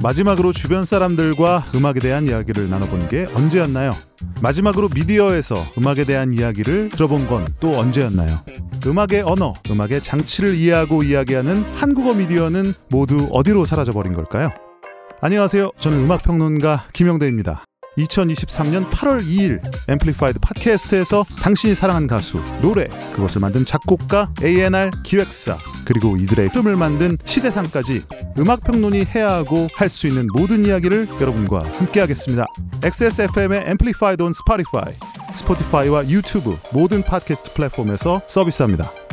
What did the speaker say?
마지막으로 주변 사람들과 음악에 대한 이야기를 나눠본 게 언제였나요? 마지막으로 미디어에서 음악에 대한 이야기를 들어본 건 또 언제였나요? 음악의 언어, 음악의 장치를 이해하고 이야기하는 한국어 미디어는 모두 어디로 사라져버린 걸까요? 안녕하세요. 저는 음악평론가 김영대입니다. 2023년 8월 2일 Amplified 팟캐스트에서 당신이 사랑한 가수, 노래, 그것을 만든 작곡가, A&R 기획사, 그리고 이들의 흐름을 만든 시대상까지 음악평론이 해야 하고 할 수 있는 모든 이야기를 여러분과 함께하겠습니다. XSFM의 Amplified on Spotify, 스포티파이와 유튜브 모든 팟캐스트 플랫폼에서 서비스합니다.